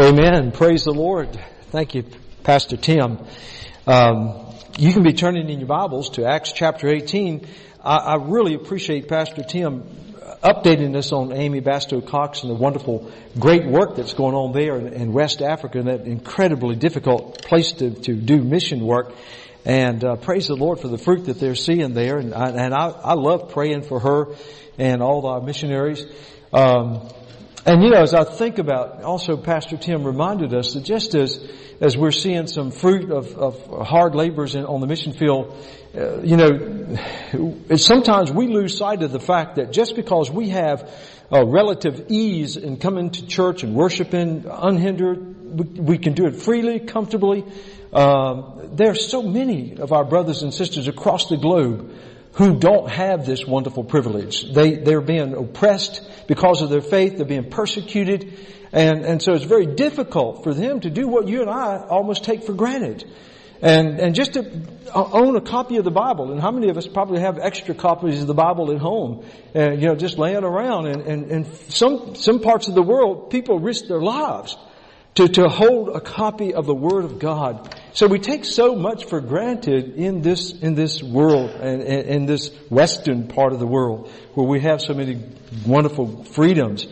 Amen. Praise the Lord. Thank you, Pastor Tim. Um, you can be turning in your Bibles to Acts chapter 18. I, I really appreciate Pastor Tim updating us on Amy Bastow Cox and the wonderful, great work that's going on there in, in West Africa, and that incredibly difficult place to, to do mission work. And uh, praise the Lord for the fruit that they're seeing there. And I, and I, I love praying for her and all our missionaries. Um, and you know, as I think about, also Pastor Tim reminded us that just as, as we're seeing some fruit of, of hard labors in, on the mission field, uh, you know, sometimes we lose sight of the fact that just because we have a relative ease in coming to church and worshiping unhindered, we, we can do it freely, comfortably. Um, there are so many of our brothers and sisters across the globe who don't have this wonderful privilege. They, they're being oppressed because of their faith. They're being persecuted. And, and so it's very difficult for them to do what you and I almost take for granted. And, and just to own a copy of the Bible. And how many of us probably have extra copies of the Bible at home? Uh, you know, just laying around. And, and, and some, some parts of the world, people risk their lives to, to hold a copy of the Word of God. So we take so much for granted in this, in this world and in this Western part of the world where we have so many wonderful freedoms.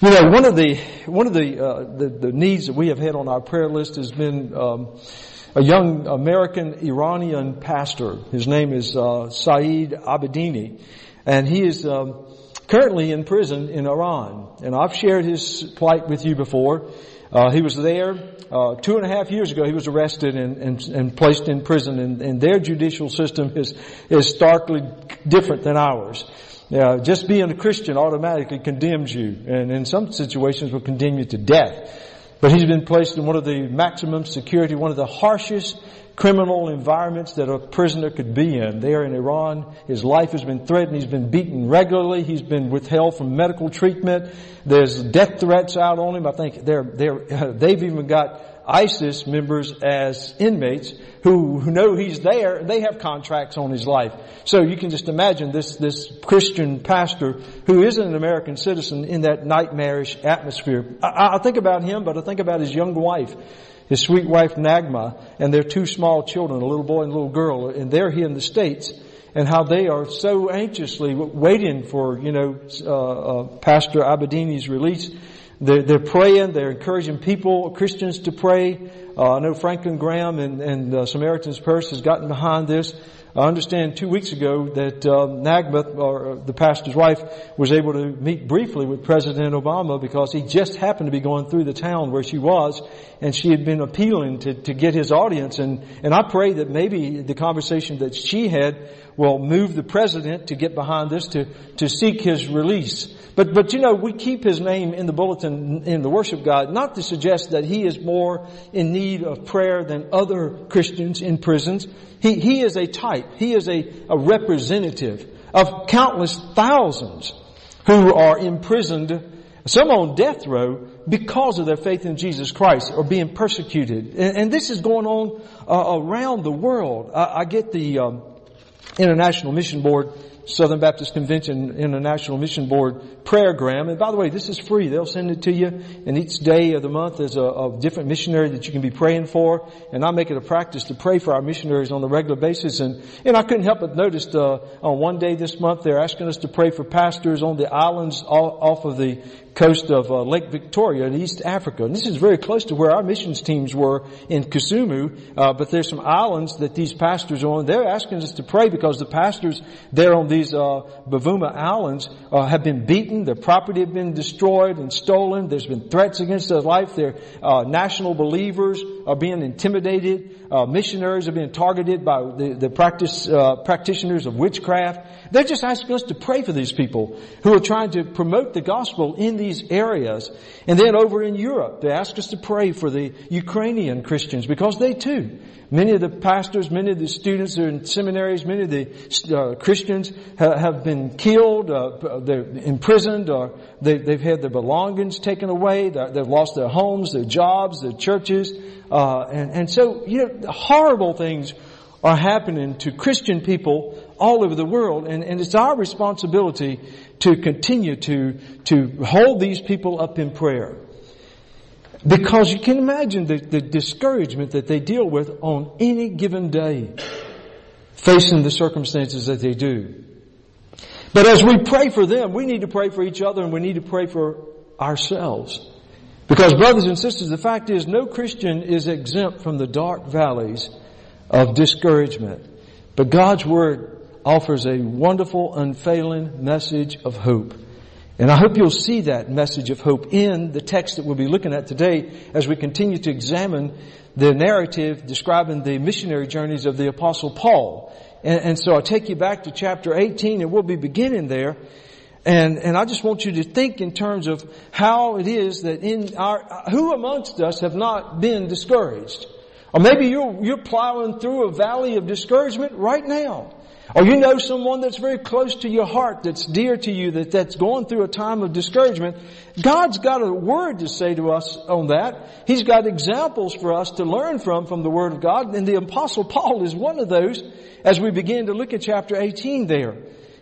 You know, one of the, one of the, uh, the, the, needs that we have had on our prayer list has been, um, a young American Iranian pastor. His name is, uh, Saeed Abedini. And he is, um, currently in prison in Iran. And I've shared his plight with you before. Uh, he was there uh, two and a half years ago. He was arrested and, and, and placed in prison, and, and, their judicial system is is starkly different than ours. Just being a Christian automatically condemns you, and in some situations will condemn you to death. But he's been placed in one of the maximum security, one of the harshest criminal environments that a prisoner could be in. There in Iran, his life has been threatened. He's been beaten regularly. He's been withheld from medical treatment. There's death threats out on him. I think they're, they're, they've even got ISIS members as inmates who, who know he's there they have contracts on his life. So you can just imagine this, this Christian pastor who isn't an American citizen in that nightmarish atmosphere. I, I think about him, but I think about his young wife his sweet wife Naghmeh, and their two small children, a little boy and a little girl, and they're here in the States, and how they are so anxiously waiting for, you know, uh, uh, Pastor Abedini's release. They're, they're, praying, they're encouraging people, Christians to pray. Uh, I know Franklin Graham and, and uh, Samaritan's Purse has gotten behind this. I understand two weeks ago that uh, Naghmeh, or the pastor's wife, was able to meet briefly with President Obama because he just happened to be going through the town where she was, and she had been appealing to, to get his audience. And, and I pray that maybe the conversation that she had will move the president to get behind this to, to seek his release. But, but you know, we keep his name in the bulletin in the worship guide, not to suggest that he is more in need of prayer than other Christians in prisons. He, he is a type. He is a, a representative of countless thousands who are imprisoned, some on death row, because of their faith in Jesus Christ or being persecuted. And, and this is going on uh, around the world. I, I get the um, International Mission Board Southern Baptist Convention International Mission Board prayergram. And by the way, this is free. They'll send it to you. And each day of the month there's a, a, different missionary that you can be praying for. And I make it a practice to pray for our missionaries on a regular basis. And, and I couldn't help but notice uh, on one day this month they're asking us to pray for pastors on the islands off of the coast of uh, Lake Victoria in East Africa. And this is very close to where our missions teams were in Kisumu, uh, but there's some islands that these pastors are on. They're asking us to pray because the pastors there on these uh, Buvuma Islands uh, have been beaten, their property have been destroyed and stolen, there's been threats against their life, their uh, national believers are being intimidated, uh, missionaries are being targeted by the, the practice, practitioners of witchcraft. They're just asking us to pray for these people who are trying to promote the gospel in these areas. And then over in Europe, they ask us to pray for the Ukrainian Christians because they too, many of the pastors, many of the students are in seminaries, many of the uh, Christians ha- have been killed, uh, they're imprisoned, or they, have had their belongings taken away, they've lost their homes, their jobs, their churches, uh, and, and so, you know, horrible things are happening to Christian people all over the world, and, and it's our responsibility to continue to, to hold these people up in prayer. Because you can imagine the, the discouragement that they deal with on any given day, facing the circumstances that they do. But as we pray for them, we need to pray for each other and we need to pray for ourselves. Because brothers and sisters, the fact is no Christian is exempt from the dark valleys of discouragement. But God's Word offers a wonderful, unfailing message of hope. And I hope you'll see that message of hope in the text that we'll be looking at today as we continue to examine the narrative describing the missionary journeys of the apostle Paul. And, and so I'll take you back to chapter 18 and we'll be beginning there. And, and I just want you to think in terms of how it is that in our, who amongst us have not been discouraged? Or maybe you're, you're plowing through a valley of discouragement right now. Or you know someone that's very close to your heart, that's dear to you, that, that's going through a time of discouragement. God's got a word to say to us on that. He's got examples for us to learn from, from the Word of God, and the Apostle Paul is one of those as we begin to look at chapter 18 there.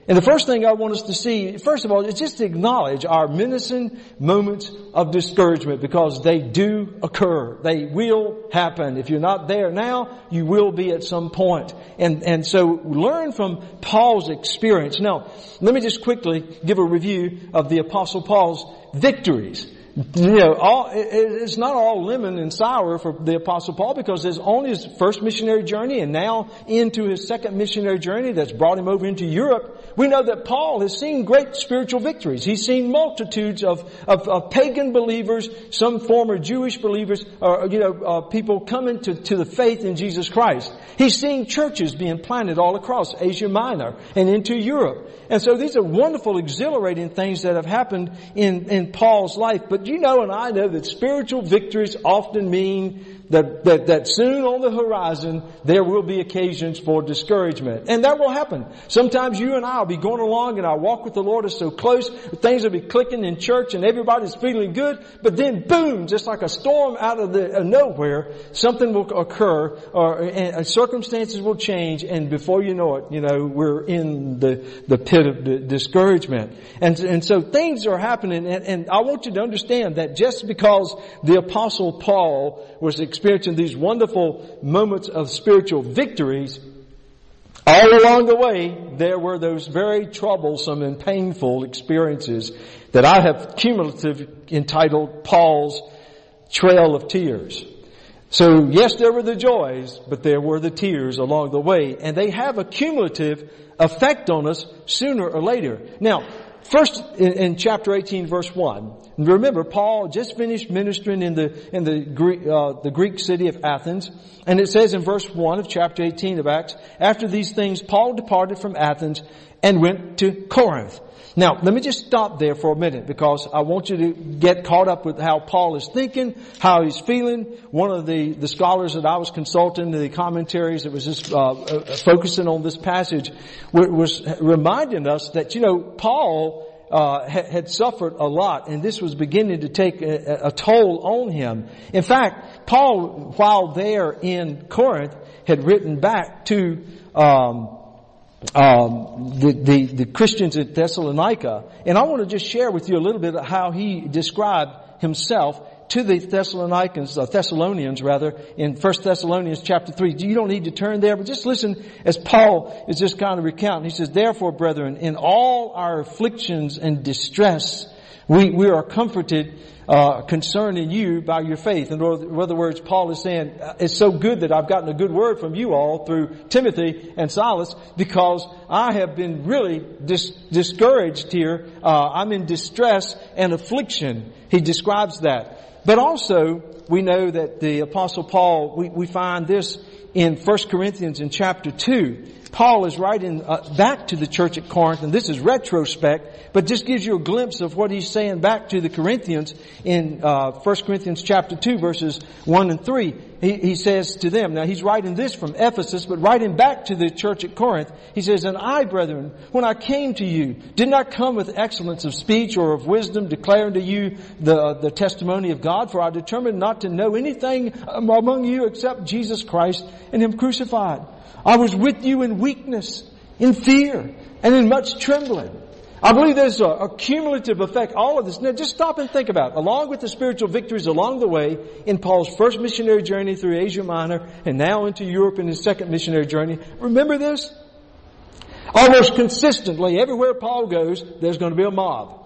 And the first thing I want us to see, first of all, is just to acknowledge our menacing moments of discouragement because they do occur. They will happen. If you're not there now, you will be at some point. And, and so learn from Paul's experience. Now, let me just quickly give a review of the apostle Paul's victories you know, all, it's not all lemon and sour for the apostle Paul because it's only his first missionary journey and now into his second missionary journey that's brought him over into Europe. We know that Paul has seen great spiritual victories. He's seen multitudes of, of, of pagan believers, some former Jewish believers, or, you know, uh, people coming to, to the faith in Jesus Christ. He's seen churches being planted all across Asia Minor and into Europe. And so these are wonderful, exhilarating things that have happened in, in Paul's life. But you know and I know that spiritual victories often mean that, that, that soon on the horizon there will be occasions for discouragement. And that will happen. Sometimes you and I will be going along and our walk with the Lord is so close, things will be clicking in church and everybody's feeling good, but then boom, just like a storm out of the uh, nowhere, something will occur or and circumstances will change and before you know it, you know, we're in the, the pit of discouragement. And, and so things are happening and, and I want you to understand that just because the apostle Paul was experiencing these wonderful moments of spiritual victories, all along the way, there were those very troublesome and painful experiences that I have cumulative entitled Paul's Trail of Tears. So yes, there were the joys, but there were the tears along the way, and they have a cumulative effect on us sooner or later. Now, First, in, in, chapter 18 verse 1, remember Paul just finished ministering in the, in the Greek, uh, the Greek city of Athens, and it says in verse 1 of chapter 18 of Acts, after these things Paul departed from Athens and went to Corinth. Now, let me just stop there for a minute because I want you to get caught up with how Paul is thinking, how he's feeling. One of the, the scholars that I was consulting, the commentaries that was just uh, uh, focusing on this passage, was reminding us that, you know, Paul uh, had suffered a lot, and this was beginning to take a, a, toll on him. In fact, Paul, while there in Corinth, had written back to um, um, the, the, the Christians at Thessalonica. And I want to just share with you a little bit of how he described himself to the Thessalonians, uh, Thessalonians rather, in 1 Thessalonians chapter 3. You don't need to turn there, but just listen as Paul is just kind of recounting. He says, Therefore, brethren, in all our afflictions and distress, we, we are comforted uh, concerning you by your faith. In other words, Paul is saying, uh, it's so good that I've gotten a good word from you all through Timothy and Silas because I have been really dis- discouraged here. Uh, I'm in distress and affliction. He describes that. But also, we know that the apostle Paul, we, we find this in 1 Corinthians in chapter 2. Paul is writing uh, back to the church at Corinth, and this is retrospect, but just gives you a glimpse of what he's saying back to the Corinthians in uh, 1 Corinthians chapter 2 verses 1 and 3. He, he says to them, now he's writing this from Ephesus, but writing back to the church at Corinth, he says, And I, brethren, when I came to you, did not come with excellence of speech or of wisdom, declaring to you the, the testimony of God, for I determined not to know anything among you except Jesus Christ and Him crucified. I was with you in weakness, in fear, and in much trembling. I believe there's a, a, cumulative effect, all of this. Now just stop and think about it. Along with the spiritual victories along the way in Paul's first missionary journey through Asia Minor and now into Europe in his second missionary journey. Remember this? Almost consistently, everywhere Paul goes, there's going to be a mob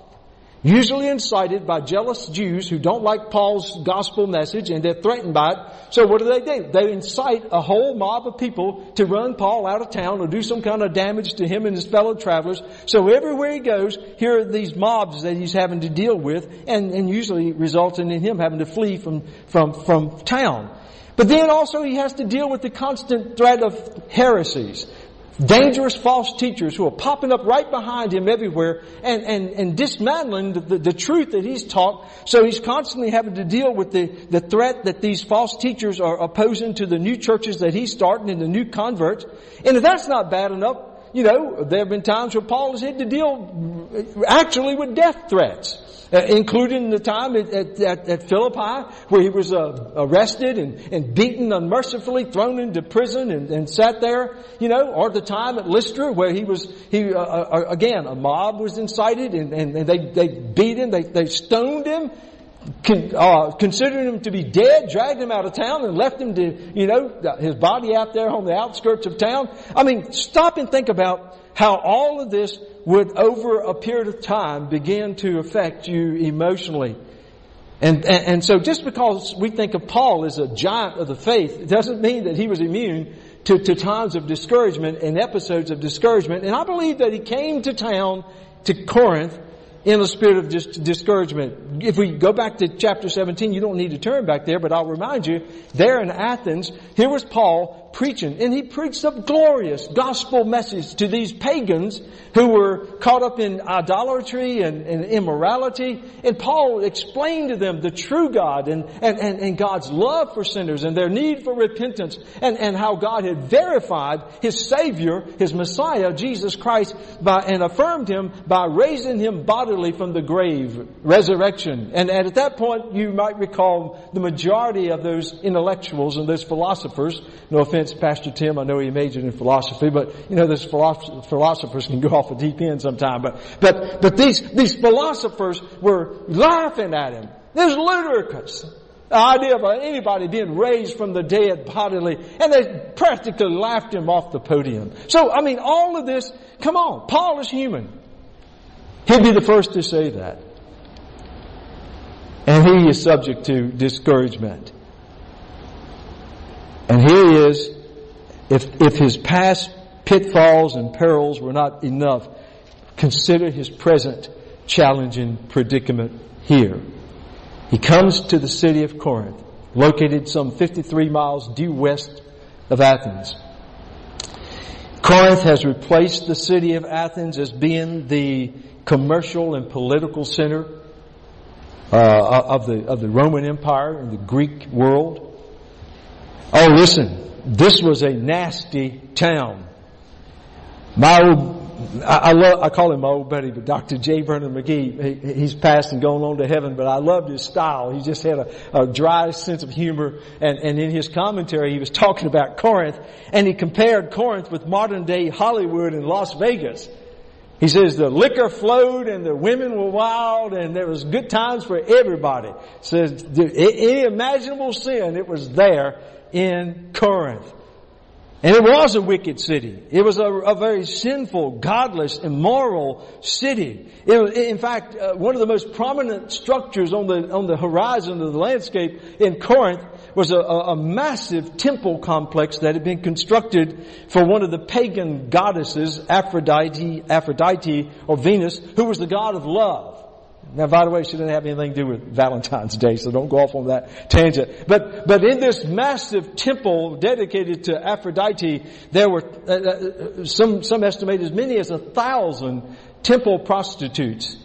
usually incited by jealous Jews who don't like Paul's gospel message and they're threatened by it. So what do they do? They incite a whole mob of people to run Paul out of town or do some kind of damage to him and his fellow travelers. So everywhere he goes, here are these mobs that he's having to deal with and, and usually resulting in him having to flee from, from, from town. But then also he has to deal with the constant threat of heresies dangerous false teachers who are popping up right behind him everywhere and, and, and dismantling the, the, the, truth that he's taught. So he's constantly having to deal with the, the threat that these false teachers are opposing to the new churches that he's starting and the new converts. And if that's not bad enough, you know, there have been times where Paul has had to deal actually with death threats. Uh, including the time at, at, at, Philippi where he was uh, arrested and, and beaten unmercifully, thrown into prison and, and sat there, you know, or the time at Lystra where he was, he, uh, uh, uh again, a mob was incited and, and, and, they, they beat him, they, they stoned him, con, uh, considering him to be dead, dragged him out of town and left him to, you know, his body out there on the outskirts of town. I mean, stop and think about how all of this would over a period of time begin to affect you emotionally. And, and, and, so just because we think of Paul as a giant of the faith, it doesn't mean that he was immune to, to times of discouragement and episodes of discouragement. And I believe that he came to town, to Corinth, in a spirit of dis- discouragement. If we go back to chapter 17, you don't need to turn back there, but I'll remind you, there in Athens, here was Paul preaching, and he preached a glorious gospel message to these pagans who were caught up in idolatry and, and immorality. And Paul explained to them the true God and, and, and, and, God's love for sinners and their need for repentance and, and how God had verified his Savior, his Messiah, Jesus Christ, by, and affirmed him by raising him bodily from the grave, resurrection. And, and at that point, you might recall the majority of those intellectuals and those philosophers, no offense Pastor Tim, I know he majored in philosophy, but you know, those philosophers can go off a deep end sometime. But, but, but these, these philosophers were laughing at him. This is ludicrous. The idea of anybody being raised from the dead bodily, and they practically laughed him off the podium. So, I mean, all of this, come on, Paul is human. He'd be the first to say that. And he is subject to discouragement. And here he is, if, if his past pitfalls and perils were not enough, consider his present challenging predicament here. He comes to the city of Corinth, located some 53 miles due west of Athens. Corinth has replaced the city of Athens as being the commercial and political center uh, of the of the Roman Empire and the Greek world. Oh, listen, this was a nasty town. My old, I, I love, I call him my old buddy, but Dr. J. Vernon McGee, he, he's passed and gone on to heaven, but I loved his style. He just had a, a dry sense of humor, and, and in his commentary, he was talking about Corinth, and he compared Corinth with modern day Hollywood and Las Vegas. He says the liquor flowed and the women were wild and there was good times for everybody. Says any imaginable sin, it was there in Corinth. And it was a wicked city. It was a, a very sinful, godless, immoral city. It in fact, uh, one of the most prominent structures on the on the horizon of the landscape in Corinth was a, a, massive temple complex that had been constructed for one of the pagan goddesses, Aphrodite, Aphrodite or Venus, who was the god of love. Now, by the way, she didn't have anything to do with Valentine's Day, so don't go off on that tangent. But, but in this massive temple dedicated to Aphrodite, there were uh, uh, some, some estimate as many as a thousand temple prostitutes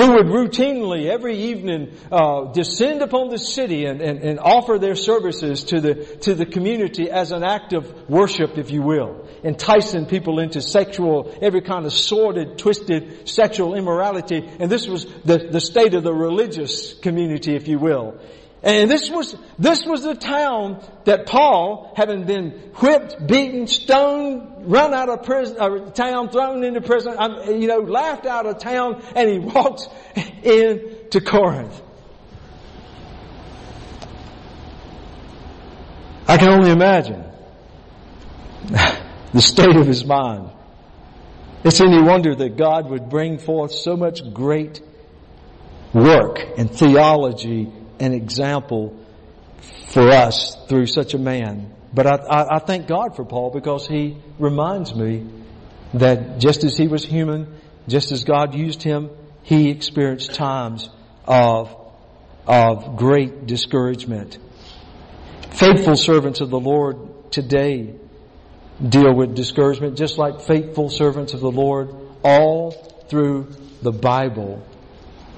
who would routinely every evening uh, descend upon the city and, and, and offer their services to the to the community as an act of worship, if you will, enticing people into sexual every kind of sordid, twisted sexual immorality. And this was the, the state of the religious community, if you will. And this was, this was the town that Paul, having been whipped, beaten, stoned, run out of prison, uh, town, thrown into prison, um, you know, laughed out of town, and he walks into Corinth. I can only imagine the state of his mind. It's any wonder that God would bring forth so much great work and theology and example for us through such a man. But I, I, I, thank God for Paul because he reminds me that just as he was human, just as God used him, he experienced times of, of great discouragement. Faithful servants of the Lord today deal with discouragement just like faithful servants of the Lord all through the Bible.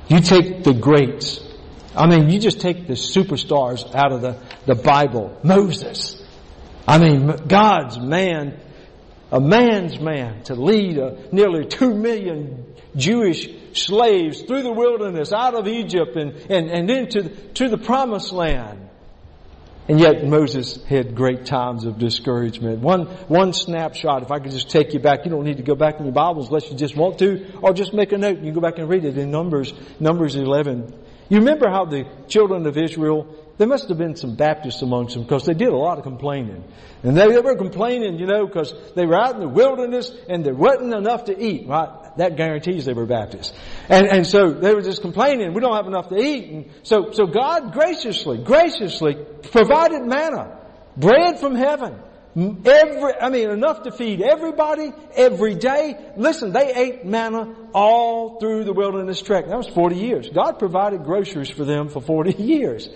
You take the greats. I mean, you just take the superstars out of the, the Bible. Moses. I mean, God's man, a man's man to lead a, nearly two million Jewish slaves through the wilderness out of Egypt and, and, and into to the promised land. And yet Moses had great times of discouragement. One, one snapshot, if I could just take you back, you don't need to go back in your Bibles unless you just want to, or just make a note and you go back and read it in Numbers, Numbers 11. You remember how the children of Israel, there must have been some Baptists amongst them because they did a lot of complaining. And they, they were complaining, you know, because they were out in the wilderness and there wasn't enough to eat, right? That guarantees they were Baptists. And, and so they were just complaining, we don't have enough to eat. And so, so God graciously, graciously provided manna, bread from heaven. Every, I mean, enough to feed everybody every day. Listen, they ate manna all through the wilderness trek. That was 40 years. God provided groceries for them for 40 years.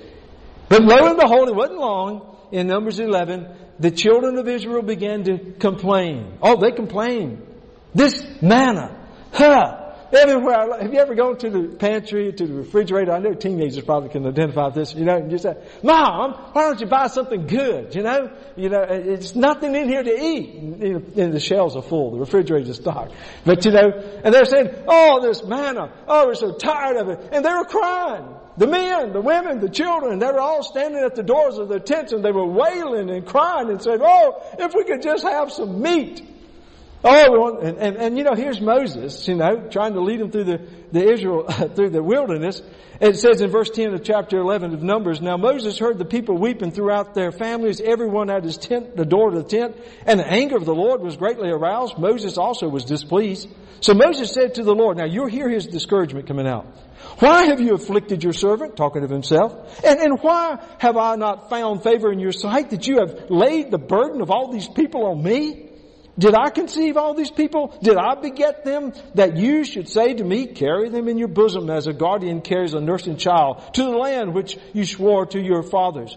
But lo and behold, it wasn't long in Numbers 11, the children of Israel began to complain. Oh, they complained. This manna, huh, Everywhere, have you ever gone to the pantry, to the refrigerator? I know teenagers probably can identify this, you know, and you say, Mom, why don't you buy something good, you know? You know, it's nothing in here to eat. And the shelves are full, the refrigerator is stocked. But you know, and they're saying, oh, this manna, oh, we're so tired of it. And they were crying. The men, the women, the children, they were all standing at the doors of their tents and they were wailing and crying and said, oh, if we could just have some meat. Oh, and, and, and, you know, here's Moses, you know, trying to lead them through the, the Israel, through the wilderness. It says in verse 10 of chapter 11 of Numbers, Now Moses heard the people weeping throughout their families, everyone at his tent, the door to the tent, and the anger of the Lord was greatly aroused. Moses also was displeased. So Moses said to the Lord, now you'll hear his discouragement coming out. Why have you afflicted your servant, talking of himself? And, and why have I not found favor in your sight that you have laid the burden of all these people on me? Did I conceive all these people? Did I beget them that you should say to me, carry them in your bosom as a guardian carries a nursing child to the land which you swore to your fathers?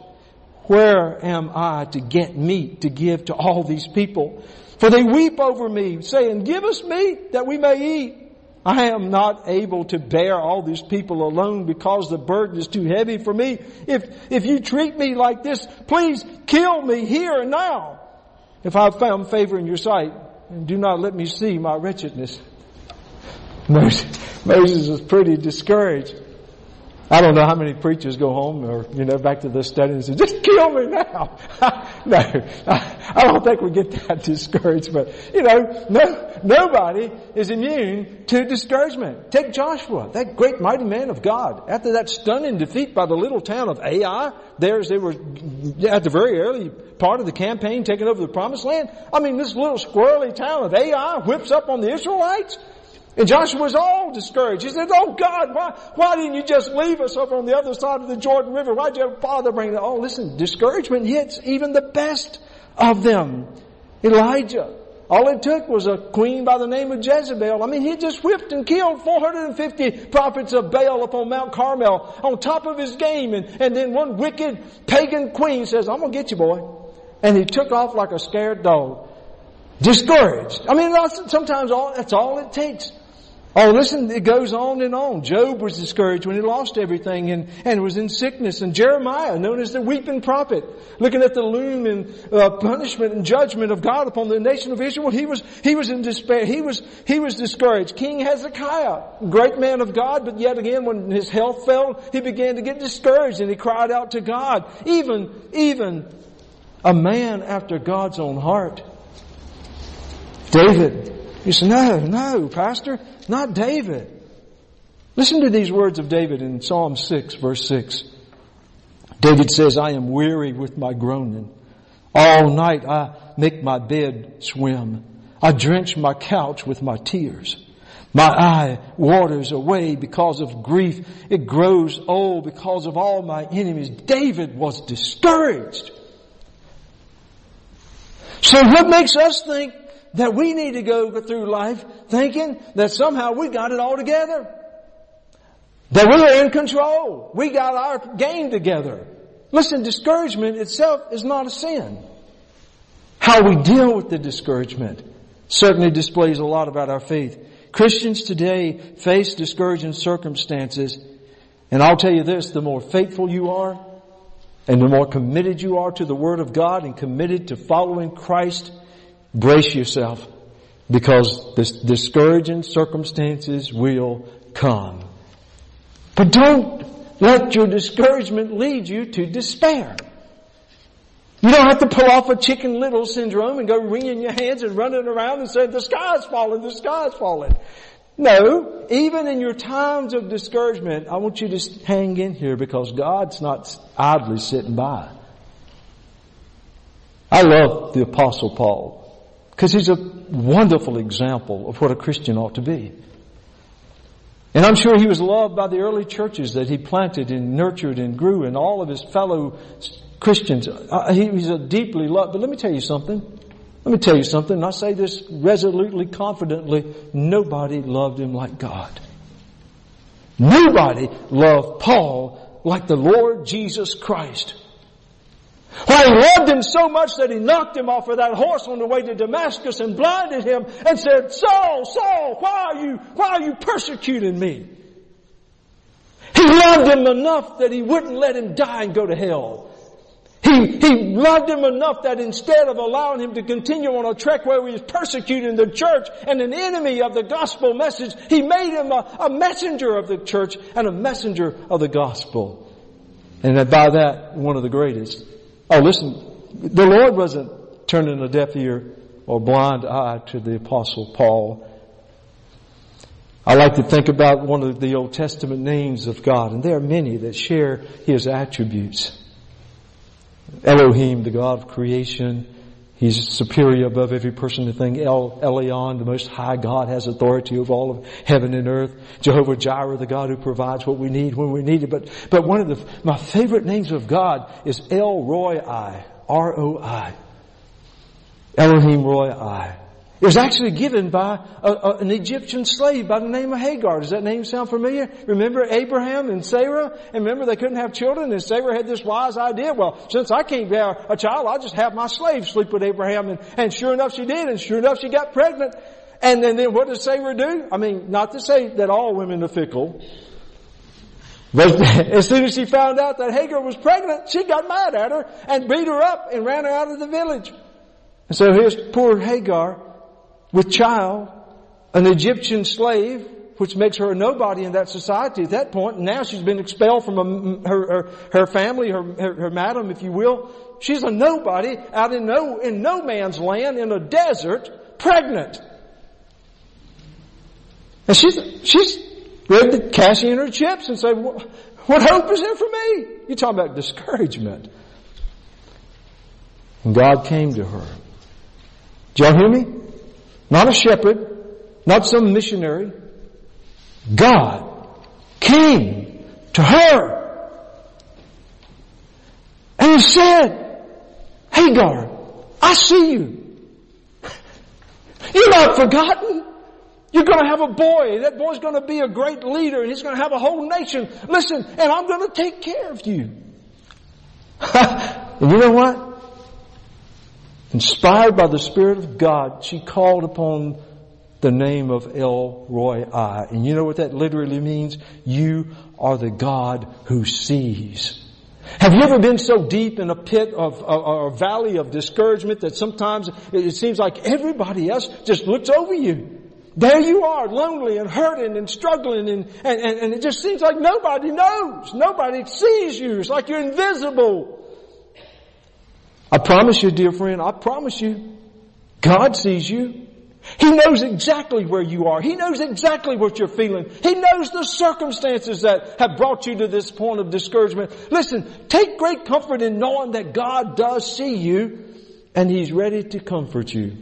Where am I to get meat to give to all these people? For they weep over me, saying, give us meat that we may eat. I am not able to bear all these people alone because the burden is too heavy for me. If, if you treat me like this, please kill me here and now. If I have found favor in your sight, and do not let me see my wretchedness. Moses, was pretty discouraged. I don't know how many preachers go home or, you know, back to the study and say, just kill me now. no, I don't think we get that discouraged, but, you know, no, nobody is immune to discouragement. Take Joshua, that great mighty man of God. After that stunning defeat by the little town of Ai, there's, they were at the very early part of the campaign taking over the promised land. I mean, this little squirrely town of Ai whips up on the Israelites. And Joshua was all discouraged. He said, Oh God, why, why didn't you just leave us over on the other side of the Jordan River? Why'd your father bring it? Oh, listen, discouragement hits even the best of them. Elijah. All it took was a queen by the name of Jezebel. I mean, he just whipped and killed 450 prophets of Baal upon Mount Carmel on top of his game. And, and then one wicked pagan queen says, I'm going to get you, boy. And he took off like a scared dog. Discouraged. I mean, sometimes all, that's all it takes. Oh, listen, it goes on and on. Job was discouraged when he lost everything and, and was in sickness. And Jeremiah, known as the weeping prophet, looking at the loom and uh, punishment and judgment of God upon the nation of Israel, he was, he was in despair. He was, he was discouraged. King Hezekiah, great man of God, but yet again when his health failed, he began to get discouraged and he cried out to God. Even, even a man after God's own heart. David, you say, no, no, pastor, not David. Listen to these words of David in Psalm 6 verse 6. David says, I am weary with my groaning. All night I make my bed swim. I drench my couch with my tears. My eye waters away because of grief. It grows old because of all my enemies. David was discouraged. So what makes us think that we need to go through life thinking that somehow we got it all together. That we are in control. We got our game together. Listen, discouragement itself is not a sin. How we deal with the discouragement certainly displays a lot about our faith. Christians today face discouraging circumstances, and I'll tell you this, the more faithful you are, and the more committed you are to the Word of God and committed to following Christ, Brace yourself because discouraging circumstances will come. But don't let your discouragement lead you to despair. You don't have to pull off a chicken little syndrome and go wringing your hands and running around and saying, the sky's falling, the sky's falling. No, even in your times of discouragement, I want you to hang in here because God's not idly sitting by. I love the apostle Paul. Because he's a wonderful example of what a Christian ought to be. And I'm sure he was loved by the early churches that he planted and nurtured and grew and all of his fellow Christians. Uh, he was a deeply loved, but let me tell you something. Let me tell you something, and I say this resolutely, confidently. Nobody loved him like God. Nobody loved Paul like the Lord Jesus Christ. Why, he loved him so much that he knocked him off of that horse on the way to Damascus and blinded him and said, Saul, Saul, why are you, why are you persecuting me? He loved him enough that he wouldn't let him die and go to hell. He, he loved him enough that instead of allowing him to continue on a trek where he was persecuting the church and an enemy of the gospel message, he made him a, a messenger of the church and a messenger of the gospel. And by that, one of the greatest. Oh, listen, the Lord wasn't turning a deaf ear or blind eye to the apostle Paul. I like to think about one of the Old Testament names of God, and there are many that share His attributes. Elohim, the God of creation, He's superior above every person and thing. El Elyon, the Most High God, has authority over all of heaven and earth. Jehovah Jireh, the God who provides what we need when we need it. But, but one of the, my favorite names of God is El Roi, R-O-I. Elohim Roi. It was actually given by a, a, an Egyptian slave by the name of Hagar. Does that name sound familiar? Remember Abraham and Sarah? And remember they couldn't have children and Sarah had this wise idea, well, since I can't bear a child, I'll just have my slave sleep with Abraham. And, and sure enough she did, and sure enough she got pregnant. And then, then what does Sarah do? I mean, not to say that all women are fickle, but as soon as she found out that Hagar was pregnant, she got mad at her and beat her up and ran her out of the village. And so here's poor Hagar with child, an Egyptian slave, which makes her a nobody in that society at that point. And now she's been expelled from a, her, her, her, family, her, her, her madam, if you will. She's a nobody out in no, in no man's land in a desert, pregnant. And she's, she's ready to cash in her chips and say, what hope is there for me? You're talking about discouragement. And God came to her. Did y'all hear me? Not a shepherd, not some missionary. God came to her and he said, Hagar, I see you. You're not forgotten. You're going to have a boy. That boy's going to be a great leader and he's going to have a whole nation. Listen, and I'm going to take care of you. and you know what? Inspired by the Spirit of God, she called upon the name of El Roi. And you know what that literally means? You are the God who sees. Have you ever been so deep in a pit of or a valley of discouragement that sometimes it seems like everybody else just looks over you? There you are, lonely and hurting and struggling and, and, and, it just seems like nobody knows. Nobody sees you. It's like you're invisible. I promise you, dear friend, I promise you, God sees you. He knows exactly where you are. He knows exactly what you're feeling. He knows the circumstances that have brought you to this point of discouragement. Listen, take great comfort in knowing that God does see you and He's ready to comfort you.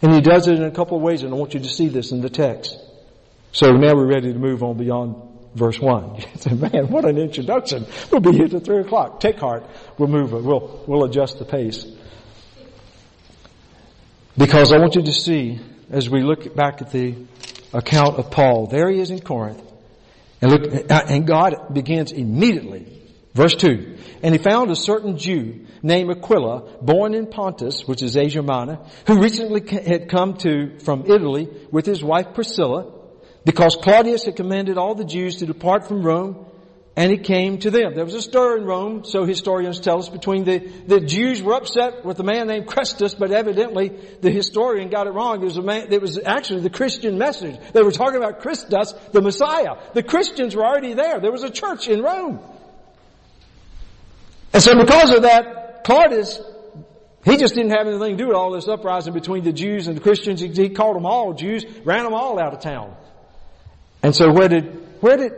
And He does it in a couple of ways and I want you to see this in the text. So now we're ready to move on beyond verse 1. You say, man, what an introduction. We'll be here till 3 o'clock. Take heart. We'll move it. We'll, we'll adjust the pace. Because I want you to see, as we look back at the account of Paul, there he is in Corinth, and look, and God begins immediately. Verse 2. And he found a certain Jew named Aquila, born in Pontus, which is Asia Minor, who recently had come to, from Italy with his wife Priscilla, because Claudius had commanded all the Jews to depart from Rome, and he came to them. There was a stir in Rome, so historians tell us, between the, the Jews were upset with a man named Chrestus, but evidently the historian got it wrong. It was a man, it was actually the Christian message. They were talking about Christus, the Messiah. The Christians were already there. There was a church in Rome. And so because of that, Claudius, he just didn't have anything to do with all this uprising between the Jews and the Christians. He, he called them all Jews, ran them all out of town. And so where did, where did,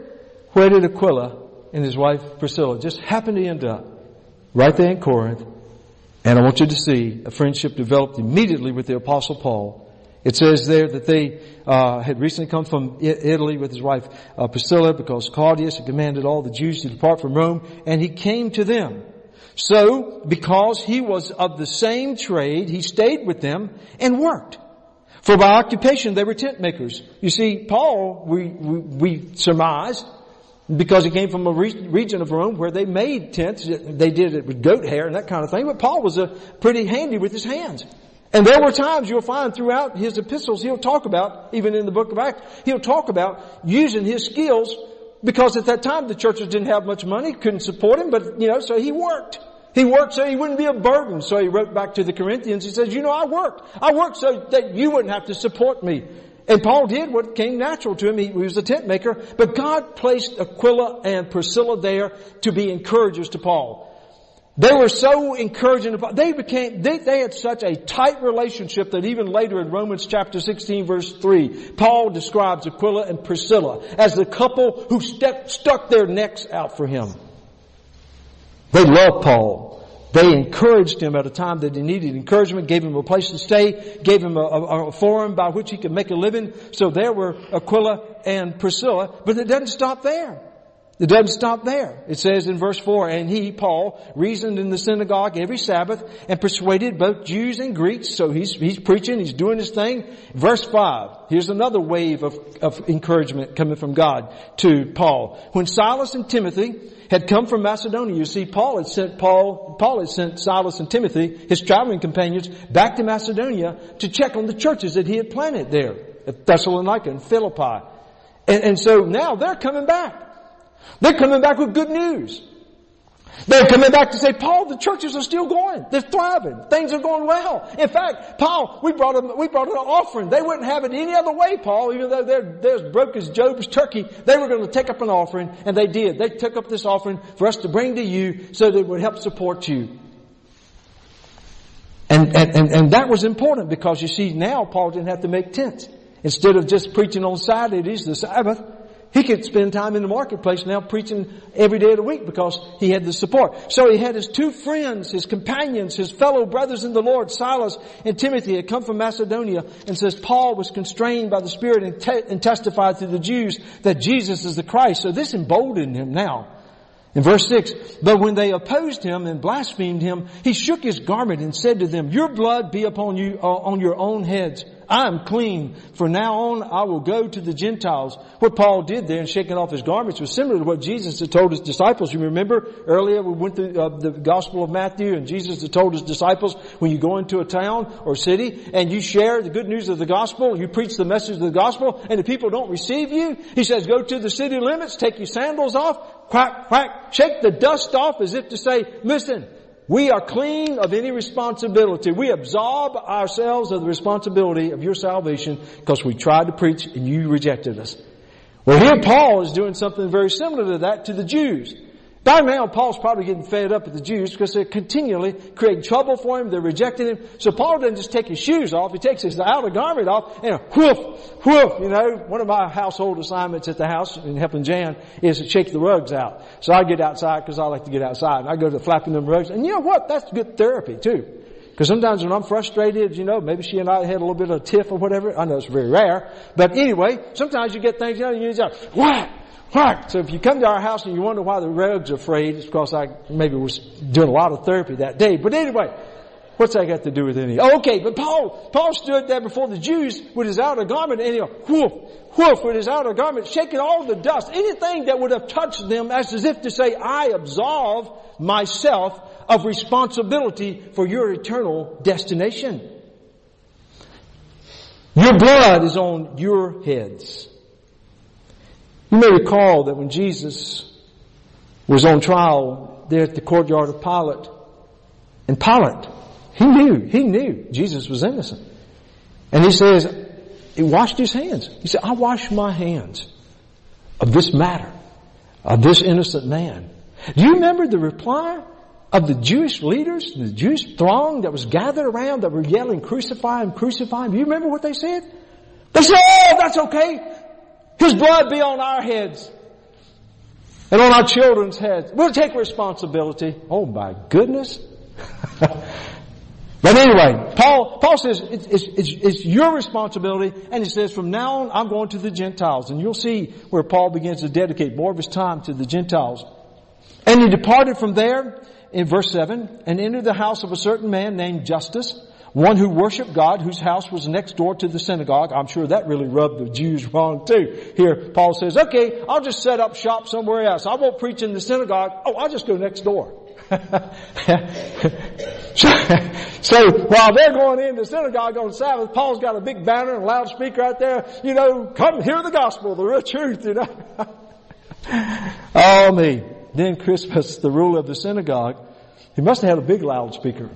where did Aquila and his wife Priscilla just happen to end up? Right there in Corinth. And I want you to see a friendship developed immediately with the apostle Paul. It says there that they uh, had recently come from Italy with his wife uh, Priscilla because Claudius had commanded all the Jews to depart from Rome, and he came to them. So, because he was of the same trade, he stayed with them and worked. For by occupation they were tent makers. You see, Paul, we, we, we surmised, because he came from a re- region of Rome where they made tents, they did it with goat hair and that kind of thing, but Paul was a pretty handy with his hands. And there were times you'll find throughout his epistles, he'll talk about, even in the book of Acts, he'll talk about using his skills because at that time the churches didn't have much money, couldn't support him, but you know, so he worked. He worked so he wouldn't be a burden. So he wrote back to the Corinthians. He says, you know, I worked. I worked so that you wouldn't have to support me. And Paul did what came natural to him. He, was a tent maker. But God placed Aquila and Priscilla there to be encouragers to Paul. They were so encouraging. They became, they, they had such a tight relationship that even later in Romans chapter 16 verse 3, Paul describes Aquila and Priscilla as the couple who stepped, stuck their necks out for him. They loved Paul. They encouraged him at a time that he needed encouragement, gave him a place to stay, gave him a, a, a, forum by which he could make a living. So there were Aquila and Priscilla, but it doesn't stop there. It doesn't stop there. It says in verse 4, and he, Paul, reasoned in the synagogue every Sabbath and persuaded both Jews and Greeks. So he's, he's preaching, he's doing his thing. Verse 5, here's another wave of, of encouragement coming from God to Paul. When Silas and Timothy had come from Macedonia, you see, Paul had sent Paul, Paul had sent Silas and Timothy, his traveling companions, back to Macedonia to check on the churches that he had planted there at Thessalonica and Philippi. And, and so now they're coming back. They're coming back with good news. They're coming back to say, Paul, the churches are still going. They're thriving. Things are going well. In fact, Paul, we brought we brought an offering. They wouldn't have it any other way, Paul, even though they're, they're as broke as Job's turkey. They were going to take up an offering, and they did. They took up this offering for us to bring to you so that it would help support you. And, and, and, and that was important because you see now Paul didn't have to make tents. Instead of just preaching on Saturdays, the Sabbath, he could spend time in the marketplace now preaching every day of the week because he had the support. So he had his two friends, his companions, his fellow brothers in the Lord, Silas and Timothy had come from Macedonia and says Paul was constrained by the Spirit and, te- and testified to the Jews that Jesus is the Christ. So this emboldened him now. In verse 6, but when they opposed him and blasphemed him, he shook his garment and said to them, your blood be upon you, uh, on your own heads. I'm clean. From now on, I will go to the Gentiles. What Paul did there in shaking off his garments was similar to what Jesus had told his disciples. You remember earlier we went through uh, the Gospel of Matthew and Jesus had told his disciples when you go into a town or city and you share the good news of the gospel, you preach the message of the gospel and the people don't receive you, he says go to the city limits, take your sandals off, quack, quack, shake the dust off as if to say, listen, we are clean of any responsibility. We absolve ourselves of the responsibility of your salvation because we tried to preach and you rejected us. Well here Paul is doing something very similar to that to the Jews. By now, Paul's probably getting fed up with the Jews because they're continually creating trouble for him. They're rejecting him. So Paul doesn't just take his shoes off. He takes his outer garment off and whoof, whoof. You know, one of my household assignments at the house in helping Jan is to shake the rugs out. So I get outside because I like to get outside. And I go to the flapping them rugs. And you know what? That's good therapy too. Because sometimes when I'm frustrated, you know, maybe she and I had a little bit of a tiff or whatever. I know it's very rare. But anyway, sometimes you get things, you know, you just, whack, Right. So if you come to our house and you wonder why the rugs afraid, it's because I maybe was doing a lot of therapy that day. But anyway, what's that got to do with any? Oh, okay, but Paul, Paul stood there before the Jews with his outer garment and he whoof, whoof with his outer garment, shaking all the dust, anything that would have touched them as if to say, I absolve myself of responsibility for your eternal destination. Your blood is on your heads. You may recall that when Jesus was on trial there at the courtyard of Pilate, and Pilate, he knew, he knew Jesus was innocent. And he says, he washed his hands. He said, I wash my hands of this matter, of this innocent man. Do you remember the reply of the Jewish leaders, the Jewish throng that was gathered around that were yelling, crucify him, crucify him? Do you remember what they said? They said, oh, that's okay. His blood be on our heads and on our children's heads. We'll take responsibility. Oh my goodness. but anyway, Paul, Paul says it's, it's, it's, your responsibility and he says from now on I'm going to the Gentiles and you'll see where Paul begins to dedicate more of his time to the Gentiles. And he departed from there in verse 7 and entered the house of a certain man named Justus one who worshiped God, whose house was next door to the synagogue. I'm sure that really rubbed the Jews wrong too. Here, Paul says, okay, I'll just set up shop somewhere else. I won't preach in the synagogue. Oh, I'll just go next door. so, while they're going in the synagogue on Sabbath, Paul's got a big banner and loudspeaker out there, you know, come hear the gospel, the real truth, you know. oh me. Then Crispus, the ruler of the synagogue, he must have had a big loudspeaker.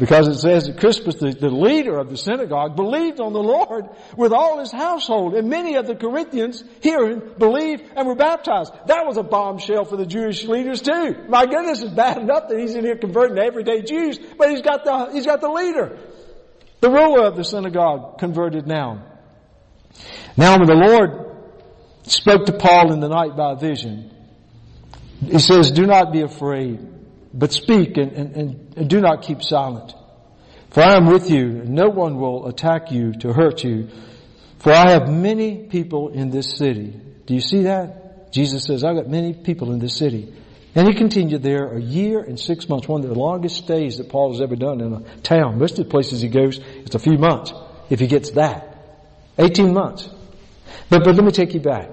Because it says that Crispus, the, the, leader of the synagogue, believed on the Lord with all his household. And many of the Corinthians hearing believed and were baptized. That was a bombshell for the Jewish leaders too. My goodness, it's bad enough that he's in here converting everyday Jews, but he's got the, he's got the leader. The ruler of the synagogue converted now. Now when the Lord spoke to Paul in the night by vision, he says, do not be afraid. But speak and, and, and do not keep silent. For I am with you, and no one will attack you to hurt you. For I have many people in this city. Do you see that? Jesus says, I've got many people in this city. And he continued there a year and six months, one of the longest stays that Paul has ever done in a town. Most of the places he goes, it's a few months, if he gets that. 18 months. But, but let me take you back.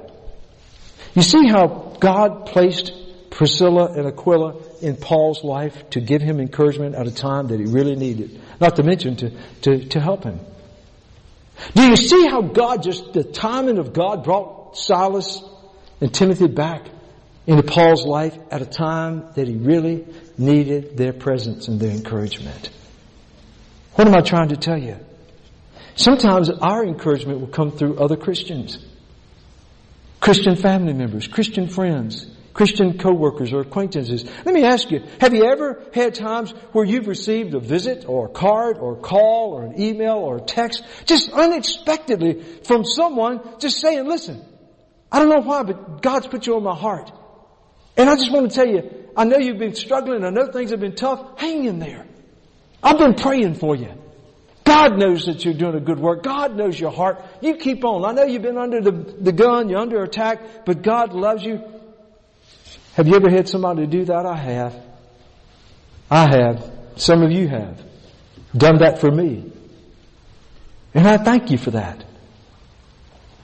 You see how God placed Priscilla and Aquila in Paul's life to give him encouragement at a time that he really needed. Not to mention to, to, to help him. Do you see how God just, the timing of God brought Silas and Timothy back into Paul's life at a time that he really needed their presence and their encouragement? What am I trying to tell you? Sometimes our encouragement will come through other Christians. Christian family members, Christian friends, Christian coworkers or acquaintances. Let me ask you, have you ever had times where you've received a visit or a card or a call or an email or a text just unexpectedly from someone just saying, listen, I don't know why, but God's put you on my heart. And I just want to tell you, I know you've been struggling. I know things have been tough. Hang in there. I've been praying for you. God knows that you're doing a good work. God knows your heart. You keep on. I know you've been under the, the gun, you're under attack, but God loves you. Have you ever had somebody do that? I have. I have. Some of you have done that for me. And I thank you for that.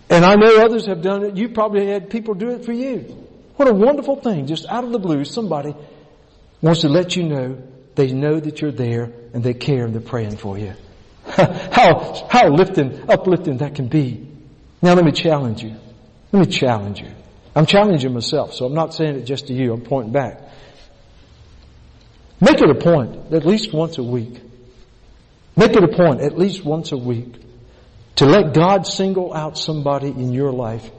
And I know others have done it. You probably had people do it for you. What a wonderful thing. Just out of the blue, somebody wants to let you know they know that you're there and they care and they're praying for you. how, how lifting, uplifting that can be. Now let me challenge you. Let me challenge you. I'm challenging myself, so I'm not saying it just to you. I'm pointing back. Make it a point at least once a week. Make it a point at least once a week to let God single out somebody in your life.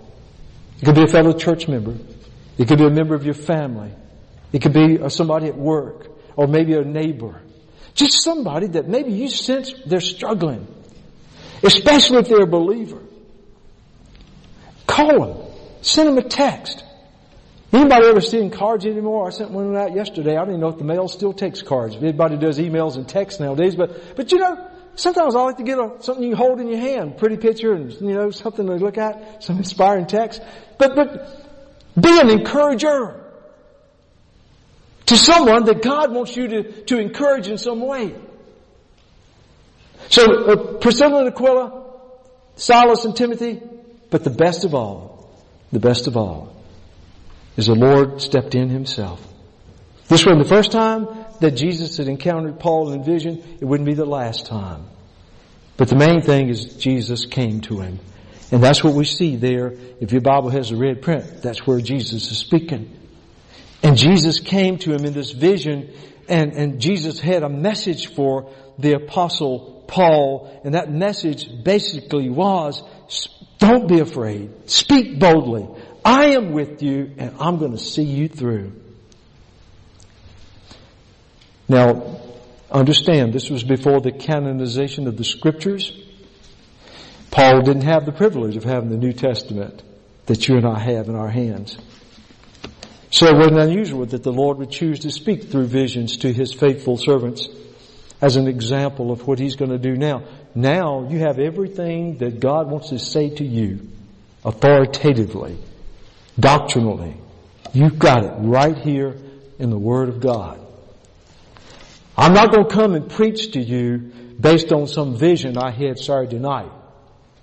It could be a fellow church member. It could be a member of your family. It could be uh, somebody at work or maybe a neighbor. Just somebody that maybe you sense they're struggling. Especially if they're a believer. Call them. Send them a text. Anybody ever seeing cards anymore? I sent one out yesterday. I don't even know if the mail still takes cards. Everybody does emails and texts nowadays, but, but you know, sometimes I like to get a, something you hold in your hand, pretty picture and, you know, something to look at, some inspiring text. But, but be an encourager to someone that God wants you to, to encourage in some way. So uh, Priscilla and Aquila, Silas and Timothy, but the best of all, the best of all, is the Lord stepped in himself. This wasn't the first time that Jesus had encountered Paul in vision. It wouldn't be the last time. But the main thing is Jesus came to him. And that's what we see there. If your Bible has a red print, that's where Jesus is speaking. And Jesus came to him in this vision and, and Jesus had a message for the apostle Paul and that message basically was, don't be afraid. Speak boldly. I am with you and I'm going to see you through. Now, understand this was before the canonization of the scriptures. Paul didn't have the privilege of having the New Testament that you and I have in our hands. So it wasn't unusual that the Lord would choose to speak through visions to His faithful servants as an example of what He's going to do now. Now you have everything that God wants to say to you authoritatively, doctrinally. You've got it right here in the Word of God. I'm not going to come and preach to you based on some vision I had Saturday night.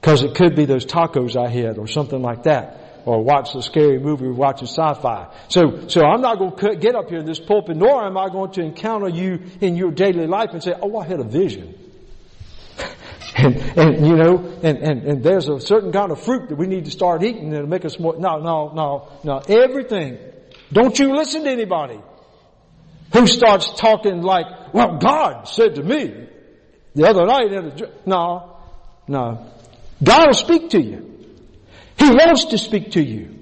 Cause it could be those tacos I had or something like that or watch a scary movie or watch a sci-fi. So, so I'm not going to get up here in this pulpit, nor am I going to encounter you in your daily life and say, oh, I had a vision. And, and, you know, and, and, and there's a certain kind of fruit that we need to start eating that'll make us more, no, no, no, no, everything. Don't you listen to anybody who starts talking like, well, God said to me the other night, no, no. God will speak to you. He wants to speak to you.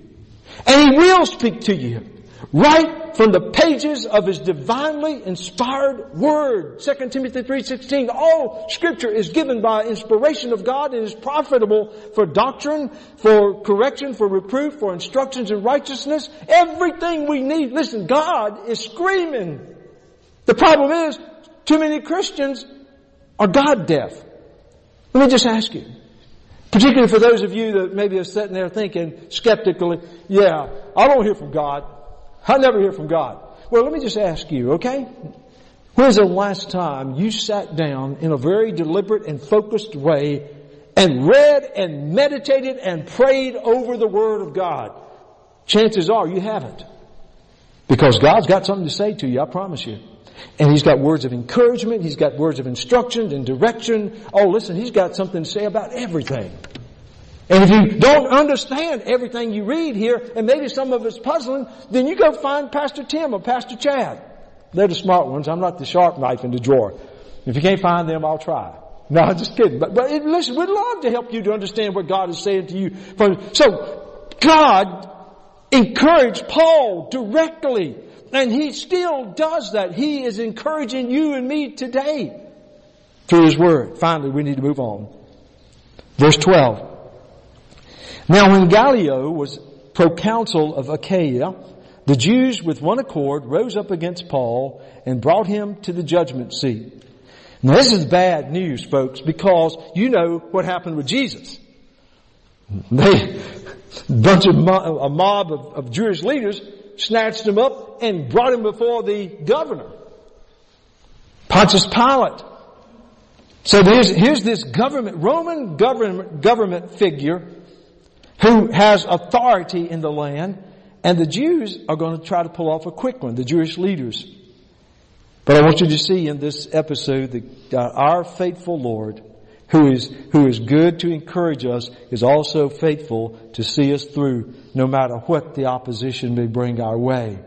And He will speak to you. Right from the pages of His divinely inspired Word. 2 Timothy 3.16. All Scripture is given by inspiration of God and is profitable for doctrine, for correction, for reproof, for instructions in righteousness. Everything we need. Listen, God is screaming. The problem is, too many Christians are God deaf. Let me just ask you. Particularly for those of you that maybe are sitting there thinking skeptically, yeah, I don't hear from God. I never hear from God. Well, let me just ask you, okay? When's the last time you sat down in a very deliberate and focused way and read and meditated and prayed over the Word of God? Chances are you haven't. Because God's got something to say to you, I promise you. And he's got words of encouragement, he's got words of instruction and direction. Oh, listen, he's got something to say about everything. And if you don't understand everything you read here, and maybe some of it's puzzling, then you go find Pastor Tim or Pastor Chad. They're the smart ones. I'm not the sharp knife in the drawer. If you can't find them, I'll try. No, I'm just kidding. But, but listen, we'd love to help you to understand what God is saying to you. So, God encouraged Paul directly and He still does that. He is encouraging you and me today through His Word. Finally, we need to move on. Verse 12. Now when Gallio was proconsul of Achaia, the Jews with one accord rose up against Paul and brought him to the judgment seat. Now this is bad news, folks, because you know what happened with Jesus. They, bunch of a mob of, of Jewish leaders snatched him up and brought him before the governor. Pontius Pilate So here's, here's this government, Roman government, government figure who has authority in the land, and the Jews are going to try to pull off a quick one, the Jewish leaders. But I want you to see in this episode that uh, our faithful Lord, who is, who is good to encourage us, is also faithful to see us through no matter what the opposition may bring our way.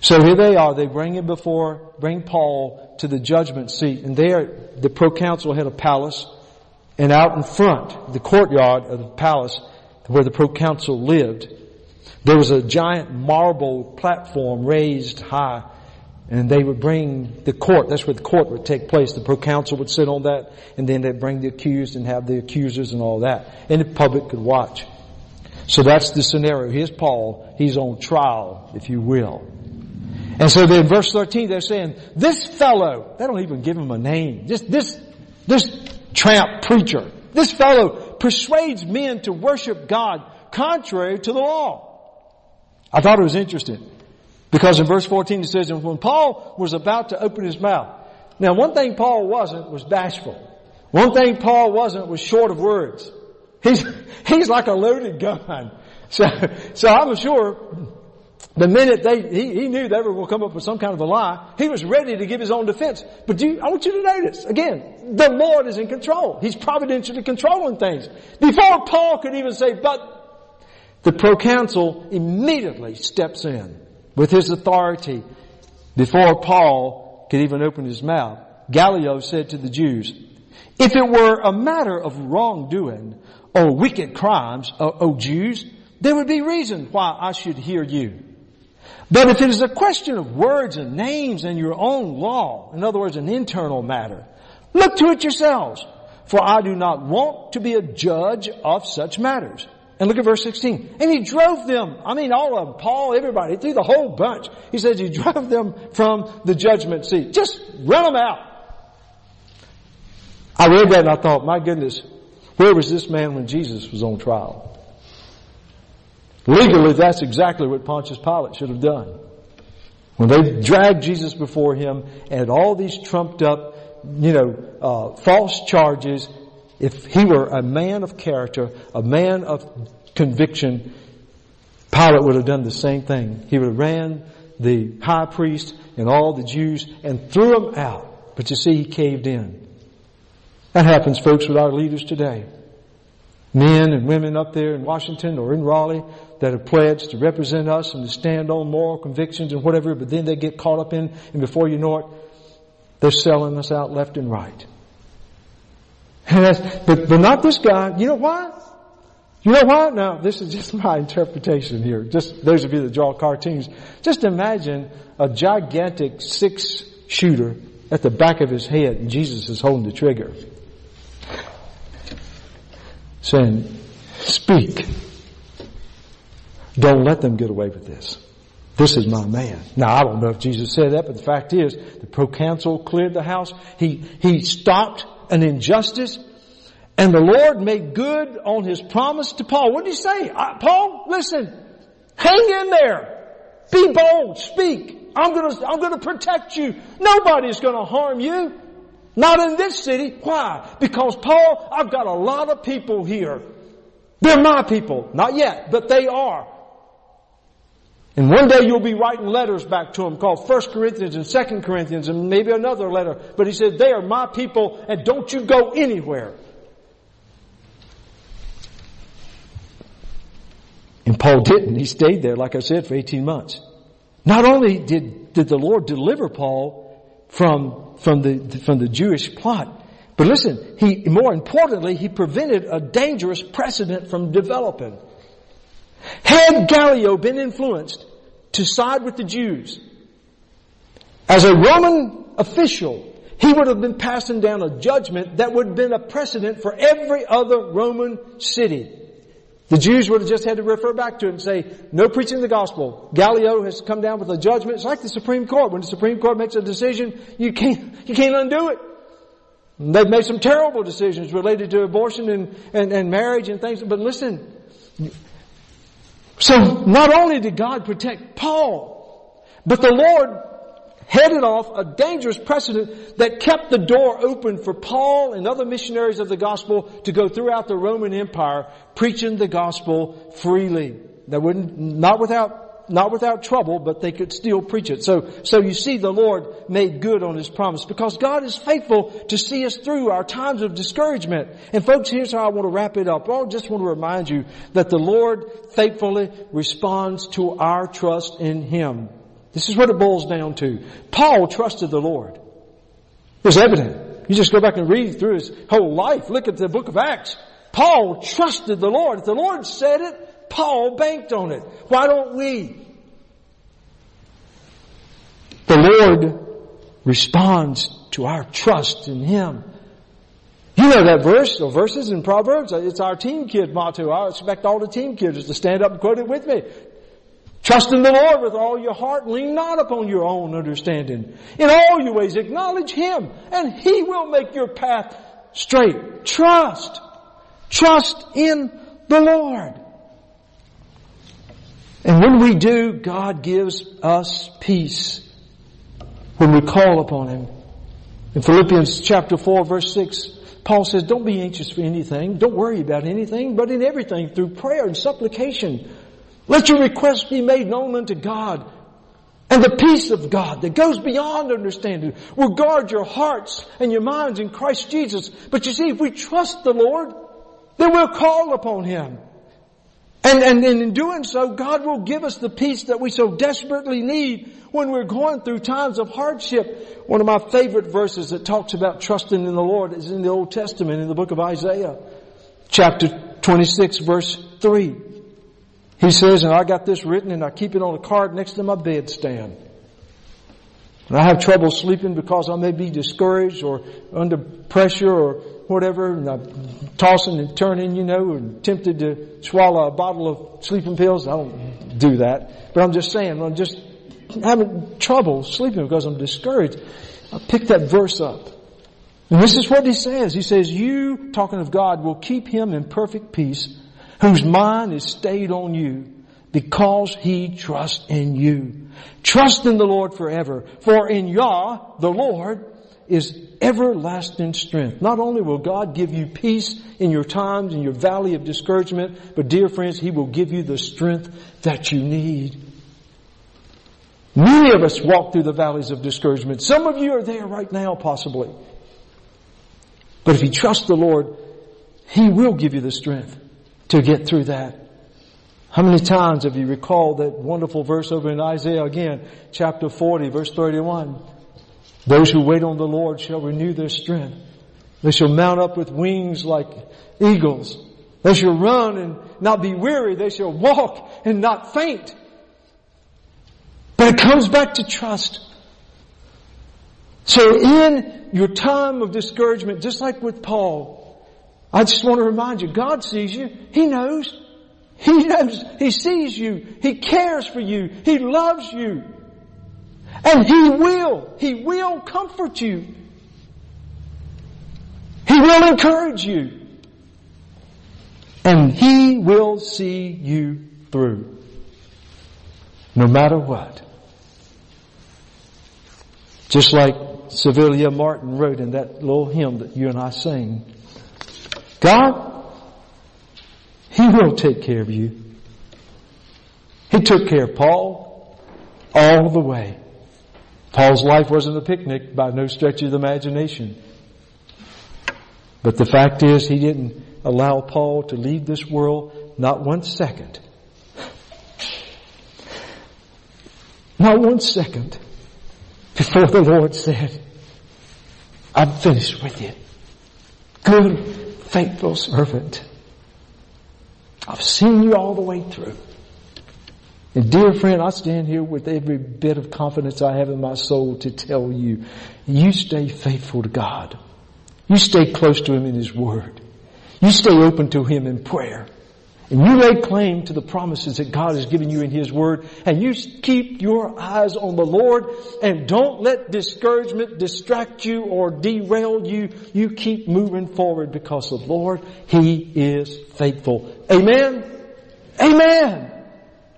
So here they are, they bring him before, bring Paul to the judgment seat, and there the proconsul had a palace, and out in front, the courtyard of the palace, where the proconsul lived, there was a giant marble platform raised high and they would bring the court, that's where the court would take place. The proconsul would sit on that and then they'd bring the accused and have the accusers and all that. And the public could watch. So that's the scenario. Here's Paul. He's on trial, if you will. And so then verse 13 they're saying, this fellow, they don't even give him a name. Just this, this tramp preacher, this fellow persuades men to worship God contrary to the law. I thought it was interesting. Because in verse 14 it says, and when Paul was about to open his mouth. Now one thing Paul wasn't was bashful. One thing Paul wasn't was short of words. He's, he's like a loaded gun. So, so I'm sure the minute they, he, he knew they were going to come up with some kind of a lie, he was ready to give his own defense. But you, I want you to notice, again, the Lord is in control. He's providentially controlling things. Before Paul could even say, but the proconsul immediately steps in with his authority before Paul could even open his mouth. Gallio said to the Jews, if it were a matter of wrongdoing or wicked crimes, O, o Jews, there would be reason why I should hear you. But if it is a question of words and names and your own law, in other words, an internal matter, look to it yourselves, for I do not want to be a judge of such matters. And look at verse 16. And he drove them, I mean all of them, Paul, everybody, through the whole bunch. He says he drove them from the judgment seat. Just run them out. I read that and I thought, my goodness, where was this man when Jesus was on trial? Legally, that's exactly what Pontius Pilate should have done. When they dragged Jesus before him and all these trumped up, you know, uh, false charges, if he were a man of character, a man of conviction, Pilate would have done the same thing. He would have ran the high priest and all the Jews and threw them out. But you see, he caved in. That happens, folks, with our leaders today. Men and women up there in Washington or in Raleigh that have pledged to represent us and to stand on moral convictions and whatever, but then they get caught up in, and before you know it, they're selling us out left and right. And but, but not this guy. You know why? You know why? Now, this is just my interpretation here. Just those of you that draw cartoons. Just imagine a gigantic six shooter at the back of his head and Jesus is holding the trigger. Saying, speak. Don't let them get away with this. This is my man. Now I don't know if Jesus said that, but the fact is, the proconsul cleared the house. He, he stopped an injustice and the Lord made good on his promise to Paul. What did he say? Paul, listen, hang in there. Be bold. Speak. I'm gonna, I'm gonna protect you. Nobody's gonna harm you. Not in this city. Why? Because Paul, I've got a lot of people here. They're my people. Not yet, but they are. And one day you'll be writing letters back to them called 1 Corinthians and 2 Corinthians and maybe another letter. But he said, they are my people and don't you go anywhere. And Paul didn't. He stayed there, like I said, for 18 months. Not only did, did the Lord deliver Paul from, from the, from the Jewish plot, but listen, he, more importantly, he prevented a dangerous precedent from developing. Had Gallio been influenced to side with the Jews, as a Roman official, he would have been passing down a judgment that would have been a precedent for every other Roman city. The Jews would have just had to refer back to it and say, no preaching the gospel. Gallio has come down with a judgment. It's like the Supreme Court. When the Supreme Court makes a decision, you can't, you can't undo it. They've made some terrible decisions related to abortion and, and, and marriage and things. But listen, so not only did God protect Paul, but the Lord headed off a dangerous precedent that kept the door open for Paul and other missionaries of the gospel to go throughout the Roman Empire preaching the gospel freely. That wouldn't, not without not without trouble, but they could still preach it. So, so you see the Lord made good on His promise because God is faithful to see us through our times of discouragement. And folks, here's how I want to wrap it up. I just want to remind you that the Lord faithfully responds to our trust in Him. This is what it boils down to. Paul trusted the Lord. It's evident. You just go back and read through his whole life. Look at the book of Acts. Paul trusted the Lord. If the Lord said it, Paul banked on it. Why don't we? The Lord responds to our trust in Him. You know that verse or verses in Proverbs. It's our team kid motto. I expect all the team kids to stand up and quote it with me. Trust in the Lord with all your heart. Lean not upon your own understanding. In all your ways acknowledge Him and He will make your path straight. Trust. Trust in the Lord. And when we do, God gives us peace when we call upon Him. In Philippians chapter 4 verse 6, Paul says, don't be anxious for anything. Don't worry about anything, but in everything through prayer and supplication let your requests be made known unto God. And the peace of God that goes beyond understanding will guard your hearts and your minds in Christ Jesus. But you see, if we trust the Lord, then we'll call upon Him. And, and, in doing so, God will give us the peace that we so desperately need when we're going through times of hardship. One of my favorite verses that talks about trusting in the Lord is in the Old Testament in the book of Isaiah, chapter 26 verse 3. He says, and I got this written and I keep it on a card next to my bedstand. And I have trouble sleeping because I may be discouraged or under pressure or whatever, and I'm tossing and turning, you know, and tempted to swallow a bottle of sleeping pills. I don't do that. But I'm just saying, I'm just having trouble sleeping because I'm discouraged. I pick that verse up. And this is what he says. He says, you, talking of God, will keep him in perfect peace whose mind is stayed on you because he trusts in you. Trust in the Lord forever, for in Yah, the Lord, is everlasting strength. Not only will God give you peace in your times, in your valley of discouragement, but dear friends, He will give you the strength that you need. Many of us walk through the valleys of discouragement. Some of you are there right now, possibly. But if you trust the Lord, He will give you the strength to get through that. How many times have you recalled that wonderful verse over in Isaiah again, chapter 40, verse 31? Those who wait on the Lord shall renew their strength. They shall mount up with wings like eagles. They shall run and not be weary. They shall walk and not faint. But it comes back to trust. So in your time of discouragement, just like with Paul, I just want to remind you, God sees you. He knows. He knows. He sees you. He cares for you. He loves you. And He will. He will comfort you. He will encourage you. And He will see you through. No matter what. Just like Civilla Martin wrote in that little hymn that you and I sing. God, He will take care of you. He took care of Paul all the way. Paul's life wasn't a picnic by no stretch of the imagination. But the fact is, he didn't allow Paul to leave this world not one second. Not one second before the Lord said, I'm finished with you. Good faithful servant. I've seen you all the way through. And dear friend, I stand here with every bit of confidence I have in my soul to tell you, you stay faithful to God. You stay close to Him in His Word. You stay open to Him in prayer. And you lay claim to the promises that God has given you in His Word and you keep your eyes on the Lord and don't let discouragement distract you or derail you. You keep moving forward because the Lord, He is faithful. Amen? Amen!